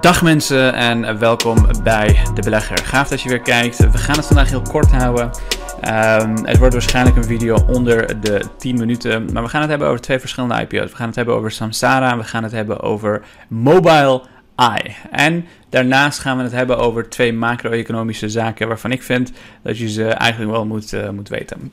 Dag mensen en welkom bij De Belegger. Gaaf dat je weer kijkt. We gaan het vandaag heel kort houden. Um, het wordt waarschijnlijk een video onder de 10 minuten. Maar we gaan het hebben over twee verschillende IPO's. We gaan het hebben over Samsara en we gaan het hebben over Mobile Eye. En daarnaast gaan we het hebben over twee macro-economische zaken waarvan ik vind dat je ze eigenlijk wel moet, uh, moet weten.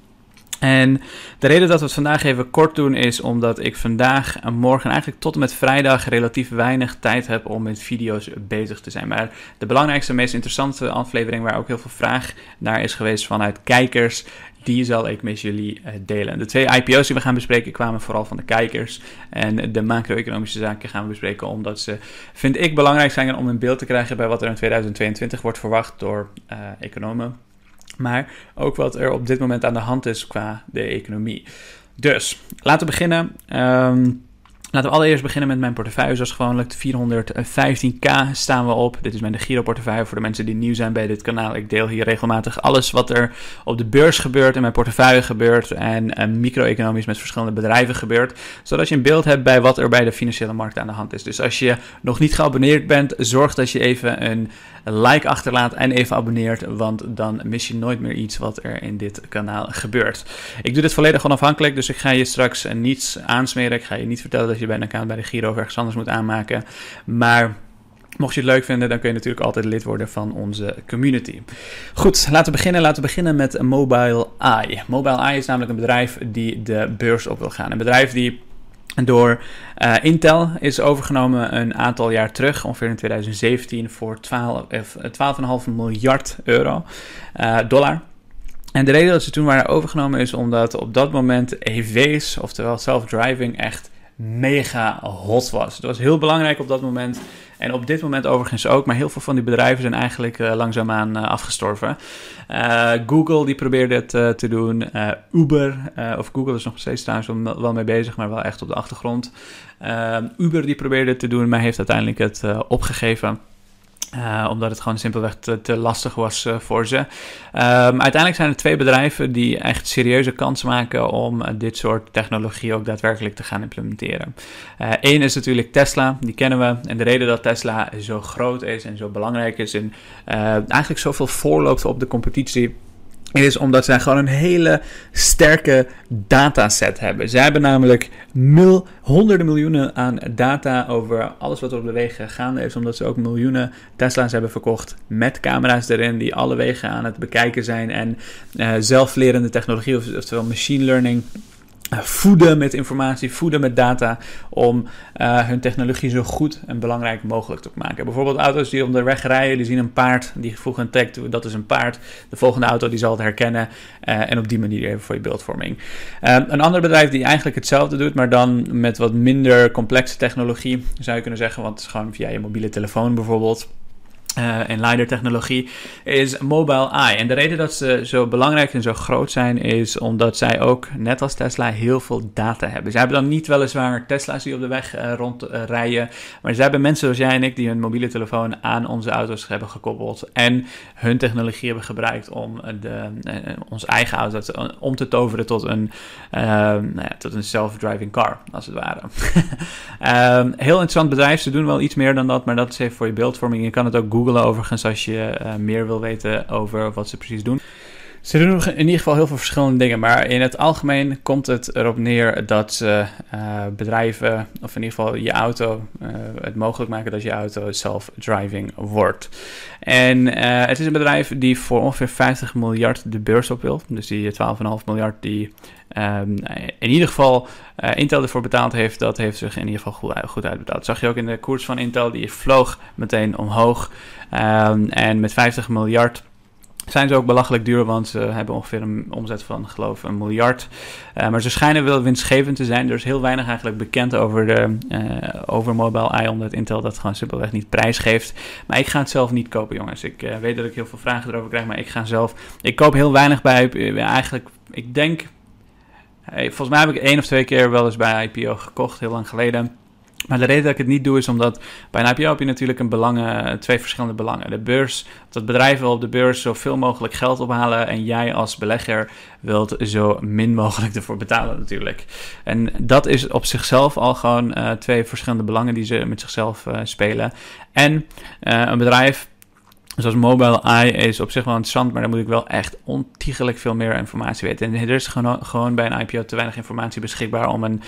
En de reden dat we het vandaag even kort doen is omdat ik vandaag en morgen eigenlijk tot en met vrijdag relatief weinig tijd heb om met video's bezig te zijn. Maar de belangrijkste, meest interessante aflevering waar ook heel veel vraag naar is geweest vanuit kijkers, die zal ik met jullie eh, delen. De twee IPO's die we gaan bespreken kwamen vooral van de kijkers. En de macro-economische zaken gaan we bespreken omdat ze, vind ik, belangrijk zijn om een beeld te krijgen bij wat er in 2022 wordt verwacht door uh, economen maar ook wat er op dit moment aan de hand is qua de economie. Dus laten we beginnen. Um, Laten we allereerst beginnen met mijn portefeuille. Zoals gewoonlijk, 415k staan we op. Dit is mijn Giro portefeuille voor de mensen die nieuw zijn bij dit kanaal. Ik deel hier regelmatig alles wat er op de beurs gebeurt, in mijn portefeuille gebeurt en, en micro-economisch met verschillende bedrijven gebeurt. Zodat je een beeld hebt bij wat er bij de financiële markt aan de hand is. Dus als je nog niet geabonneerd bent, zorg dat je even een like achterlaat en even abonneert, want dan mis je nooit meer iets wat er in dit kanaal gebeurt. Ik doe dit volledig onafhankelijk, dus ik ga je straks niets aansmeren. Ik ga je niet vertellen dat je bij een account bij de Giro of ergens anders moet aanmaken. Maar Mocht je het leuk vinden, dan kun je natuurlijk altijd lid worden van onze community. Goed, laten we beginnen. Laten we beginnen met Mobile Eye. Mobile Eye is namelijk een bedrijf die de beurs op wil gaan. Een bedrijf die door uh, Intel is overgenomen een aantal jaar terug, ongeveer in 2017, voor 12,5 12 miljard euro, uh, dollar. En de reden dat ze toen waren overgenomen is omdat op dat moment EV's, oftewel self-driving, echt mega hot was. Het was heel belangrijk op dat moment. En op dit moment overigens ook. Maar heel veel van die bedrijven zijn eigenlijk uh, langzaamaan uh, afgestorven. Uh, Google die probeerde het te doen. Uber, of Google is nog steeds trouwens wel mee bezig, maar wel echt op de achtergrond. Uber die probeerde het te doen, maar heeft uiteindelijk het opgegeven. Uh, omdat het gewoon simpelweg te, lastig was uh, voor ze. Um, uiteindelijk zijn er twee bedrijven die echt serieuze kans maken om uh, dit soort technologie ook daadwerkelijk te gaan implementeren. Eén is natuurlijk Tesla, die kennen we. En de reden dat Tesla zo groot is en zo belangrijk is en eigenlijk zoveel voorloopt op de competitie is omdat zij gewoon een hele sterke dataset hebben. Zij hebben namelijk mil, honderden miljoenen aan data over alles wat er op de wegen gaande is. Omdat ze ook miljoenen Tesla's hebben verkocht met camera's erin die alle wegen aan het bekijken zijn. En uh, zelflerende technologie, oftewel machine learning eh, voeden met informatie, voeden met data om uh, hun technologie zo goed en belangrijk mogelijk te maken. Bijvoorbeeld auto's die op de weg rijden, die zien een paard, die voegen een tag dat is een paard. De volgende auto die zal het herkennen uh, en op die manier even voor je beeldvorming. Uh, een ander bedrijf die eigenlijk hetzelfde doet, maar dan met wat minder complexe technologie, zou je kunnen zeggen, want het is gewoon via je mobiele telefoon bijvoorbeeld. Uh, en LiDAR-technologie is Mobile Eye. En de reden dat ze zo belangrijk en zo groot zijn, is omdat zij ook, net als Tesla, heel veel data hebben. Ze hebben dan niet weliswaar Tesla's die op de weg uh, rondrijden, maar ze hebben mensen zoals jij en ik die hun mobiele telefoon aan onze auto's hebben gekoppeld en hun technologie hebben gebruikt om de, uh, ons eigen auto om te toveren tot een, nou ja, tot een self-driving car, als het ware. Ehm, heel interessant bedrijf. Ze doen wel iets meer dan dat, maar dat is even voor je beeldvorming. Je kan het ook googlen overigens als je uh, meer wil weten over wat ze precies doen. Ze doen in ieder geval heel veel verschillende dingen, maar in het algemeen komt het erop neer dat uh, bedrijven, of in ieder geval je auto, uh, het mogelijk maken dat je auto self-driving wordt. En het is een bedrijf die voor ongeveer 50 miljard de beurs op wil. Dus die 12,5 miljard die um, in ieder geval Intel ervoor betaald heeft, dat heeft zich in ieder geval goed, goed uitbetaald. Zag je ook in de koers van Intel, die vloog meteen omhoog. Um, en met 50 miljard zijn ze ook belachelijk duur, want ze hebben ongeveer een omzet van, geloof ik, een miljard. Uh, maar ze schijnen wel winstgevend te zijn. Er is heel weinig eigenlijk bekend over, de, uh, over Mobile Eye, omdat Intel dat gewoon simpelweg niet prijsgeeft. Maar ik ga het zelf niet kopen, jongens. Ik uh, weet dat ik heel veel vragen erover krijg, maar ik ga zelf... Ik koop heel weinig bij, eigenlijk, ik denk Hey, volgens mij heb ik één of twee keer wel eens bij IPO gekocht, heel lang geleden. Maar de reden dat ik het niet doe is omdat bij een IPO heb je natuurlijk een belangen, twee verschillende belangen. De beurs, dat bedrijf wil op de beurs zoveel mogelijk geld ophalen en jij als belegger wilt zo min mogelijk ervoor betalen natuurlijk. En dat is op zichzelf al gewoon uh, twee verschillende belangen die ze met zichzelf uh, spelen. En uh, een bedrijf Zoals Mobile Eye is op zich wel interessant, maar dan moet ik wel echt ontiegelijk veel meer informatie weten. En er is gewoon, gewoon bij een IPO te weinig informatie beschikbaar om een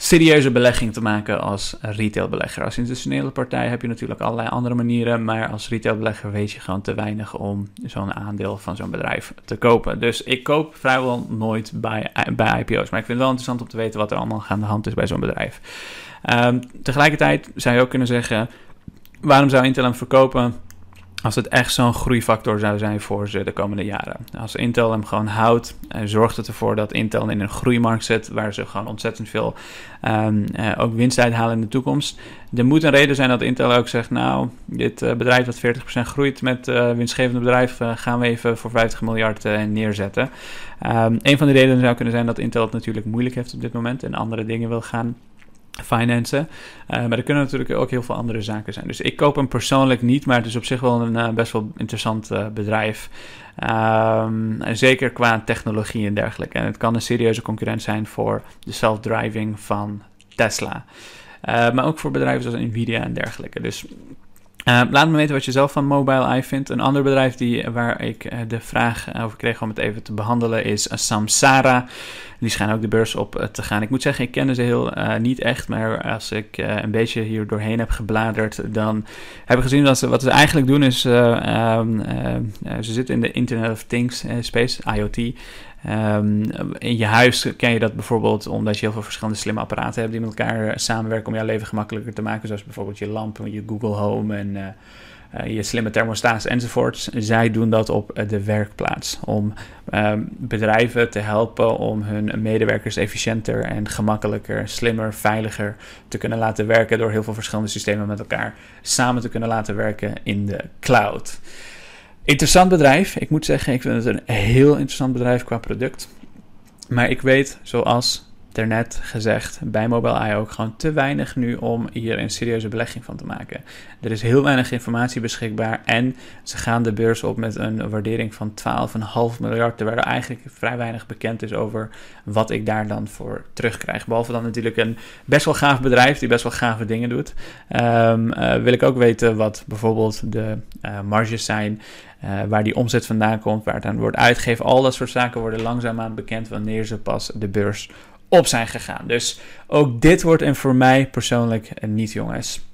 serieuze belegging te maken als retailbelegger. Als institutionele partij heb je natuurlijk allerlei andere manieren, maar als retailbelegger weet je gewoon te weinig om zo'n aandeel van zo'n bedrijf te kopen. Dus ik koop vrijwel nooit bij, bij IPO's, maar ik vind het wel interessant om te weten wat er allemaal aan de hand is bij zo'n bedrijf. Um, tegelijkertijd zou je ook kunnen zeggen, waarom zou Intel hem verkopen? Als het echt zo'n groeifactor zou zijn voor ze de komende jaren. Als Intel hem gewoon houdt, zorgt het ervoor dat Intel in een groeimarkt zit waar ze gewoon ontzettend veel um, uh, ook winst uithalen in de toekomst. Er moet een reden zijn dat Intel ook zegt, nou, dit uh, bedrijf dat 40% groeit met uh, winstgevende bedrijf, gaan we even voor 50 miljard neerzetten. Um, een van de redenen zou kunnen zijn dat Intel het natuurlijk moeilijk heeft op dit moment en andere dingen wil gaan financen. Uh, maar er kunnen natuurlijk ook heel veel andere zaken zijn. Dus ik koop hem persoonlijk niet, maar het is op zich wel een uh, best wel interessant uh, bedrijf. Um, zeker qua technologie en dergelijke. En het kan een serieuze concurrent zijn voor de self-driving van Tesla. maar ook voor bedrijven zoals Nvidia en dergelijke. Dus uh, laat me weten wat je zelf van Mobile Eye vindt. Een ander bedrijf die, waar ik uh, de vraag over kreeg om het even te behandelen is Samsara. Die schijnen ook de beurs op te gaan. Ik moet zeggen, ik kende ze heel niet echt. Maar als ik een beetje hier doorheen heb gebladerd, dan heb ik gezien dat ze wat ze eigenlijk doen is. Um, ze zitten in de Internet of Things space, IoT. Um, in je huis ken je dat bijvoorbeeld omdat je heel veel verschillende slimme apparaten hebt die met elkaar samenwerken om jouw leven gemakkelijker te maken. Zoals bijvoorbeeld je lamp, je Google Home en uh, uh, je slimme thermostaat enzovoorts. Zij doen dat op de werkplaats om um, bedrijven te helpen om hun medewerkers efficiënter en gemakkelijker, slimmer, veiliger te kunnen laten werken door heel veel verschillende systemen met elkaar samen te kunnen laten werken in de cloud. Interessant bedrijf. Ik moet zeggen, ik vind het een heel interessant bedrijf qua product. Maar ik weet, zoals daarnet gezegd, bij Mobile ook gewoon te weinig nu om hier een serieuze belegging van te maken. Er is heel weinig informatie beschikbaar en ze gaan de beurs op met een waardering van 12,5 miljard, terwijl er eigenlijk vrij weinig bekend is over wat ik daar dan voor terugkrijg. Behalve dan natuurlijk een best wel gaaf bedrijf die best wel gave dingen doet. Um, uh, wil ik ook weten wat bijvoorbeeld de uh, marges zijn. Uh, waar die omzet vandaan komt, waar het aan wordt uitgegeven. Al dat soort zaken worden langzaamaan bekend wanneer ze pas de beurs op zijn gegaan. Dus ook dit wordt een voor mij persoonlijk niet, jongens.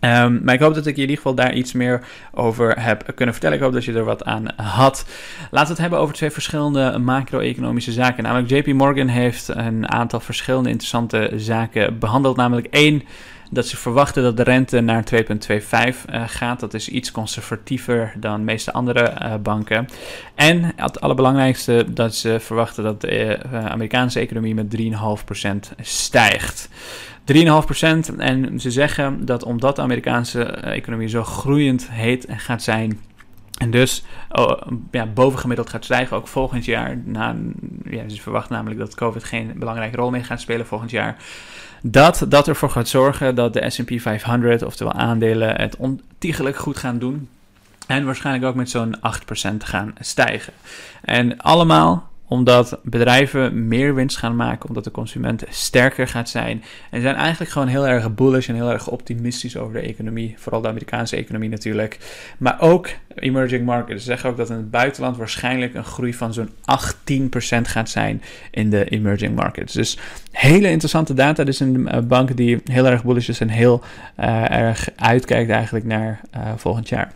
Um, maar ik hoop dat ik je in ieder geval daar iets meer over heb kunnen vertellen. Ik hoop dat je er wat aan had. Laten we het hebben over twee verschillende macro-economische zaken. Namelijk JP Morgan heeft een aantal verschillende interessante zaken behandeld. Namelijk één dat ze verwachten dat de rente naar 2,25 uh, gaat. Dat is iets conservatiever dan de meeste andere uh, banken. En het allerbelangrijkste dat ze verwachten dat de uh, Amerikaanse economie met 3,5% stijgt. 3,5% en ze zeggen dat omdat de Amerikaanse economie zo groeiend heet en gaat zijn, en dus oh, ja, bovengemiddeld gaat stijgen ook volgend jaar. Na, ja, ze verwachten namelijk dat COVID geen belangrijke rol meer gaat spelen volgend jaar. Dat dat ervoor gaat zorgen dat de SP 500, oftewel aandelen, het ontiegelijk goed gaan doen. En waarschijnlijk ook met zo'n 8% gaan stijgen. En allemaal omdat bedrijven meer winst gaan maken, omdat de consument sterker gaat zijn. En zijn eigenlijk gewoon heel erg bullish en heel erg optimistisch over de economie. Vooral de Amerikaanse economie natuurlijk. Maar ook emerging markets. Ze zeggen ook dat in het buitenland waarschijnlijk een groei van zo'n 18% gaat zijn in de emerging markets. Dus hele interessante data. Dit is een eh, bank die heel erg bullish is en heel uh, erg uitkijkt eigenlijk naar uh, volgend jaar.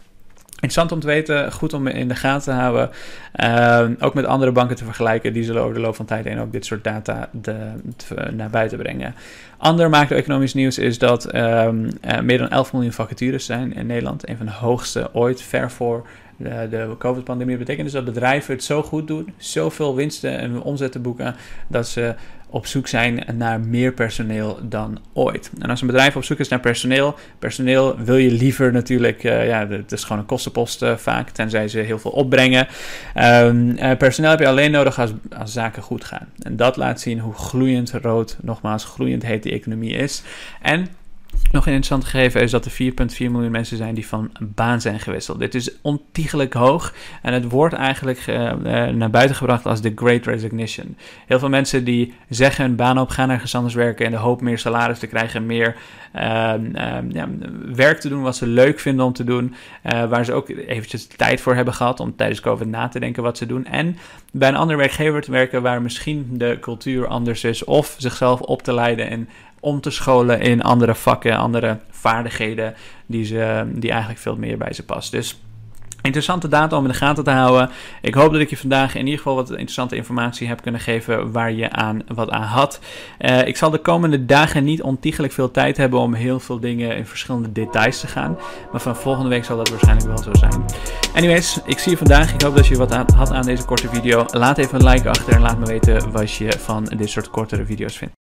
Interessant om te weten, goed om in de gaten te houden. Uh, ook met andere banken te vergelijken. Die zullen over de loop van tijd heen ook dit soort data de, te, naar buiten brengen. Ander macro-economisch nieuws is dat um, meer dan 11 miljoen vacatures zijn in Nederland. Een van de hoogste ooit, ver voor de, de COVID-pandemie. Betekent dus dat bedrijven het zo goed doen, zoveel winsten en omzetten boeken, dat ze op zoek zijn naar meer personeel dan ooit. En als een bedrijf op zoek is naar personeel, personeel wil je liever natuurlijk, uh, ja, het is gewoon een kostenpost uh, vaak, tenzij ze heel veel opbrengen. Uh, personeel heb je alleen nodig als, als zaken goed gaan. En dat laat zien hoe gloeiend rood, nogmaals gloeiend heet die economie is. En Nog een interessant gegeven is dat er 4,4 miljoen mensen zijn die van baan zijn gewisseld. Dit is ontiegelijk hoog en het wordt eigenlijk uh, naar buiten gebracht als de Great Resignation. Heel veel mensen die zeggen hun baan op, gaan ergens anders werken in de hoop meer salaris te krijgen, meer uh, ja, werk te doen wat ze leuk vinden om te doen, uh, waar ze ook eventjes tijd voor hebben gehad om tijdens COVID na te denken wat ze doen. En bij een andere werkgever te werken waar misschien de cultuur anders is of zichzelf op te leiden en om te scholen in andere vakken, andere vaardigheden die, ze, die eigenlijk veel meer bij ze past. Dus interessante data om in de gaten te houden. Ik hoop dat ik je vandaag in ieder geval wat interessante informatie heb kunnen geven waar je aan wat aan had. Uh, ik zal de komende dagen niet ontiegelijk veel tijd hebben om heel veel dingen in verschillende details te gaan. Maar van volgende week zal dat waarschijnlijk wel zo zijn. Anyways, ik zie je vandaag. Ik hoop dat je wat had aan deze korte video. Laat even een like achter en laat me weten wat je van dit soort kortere video's vindt.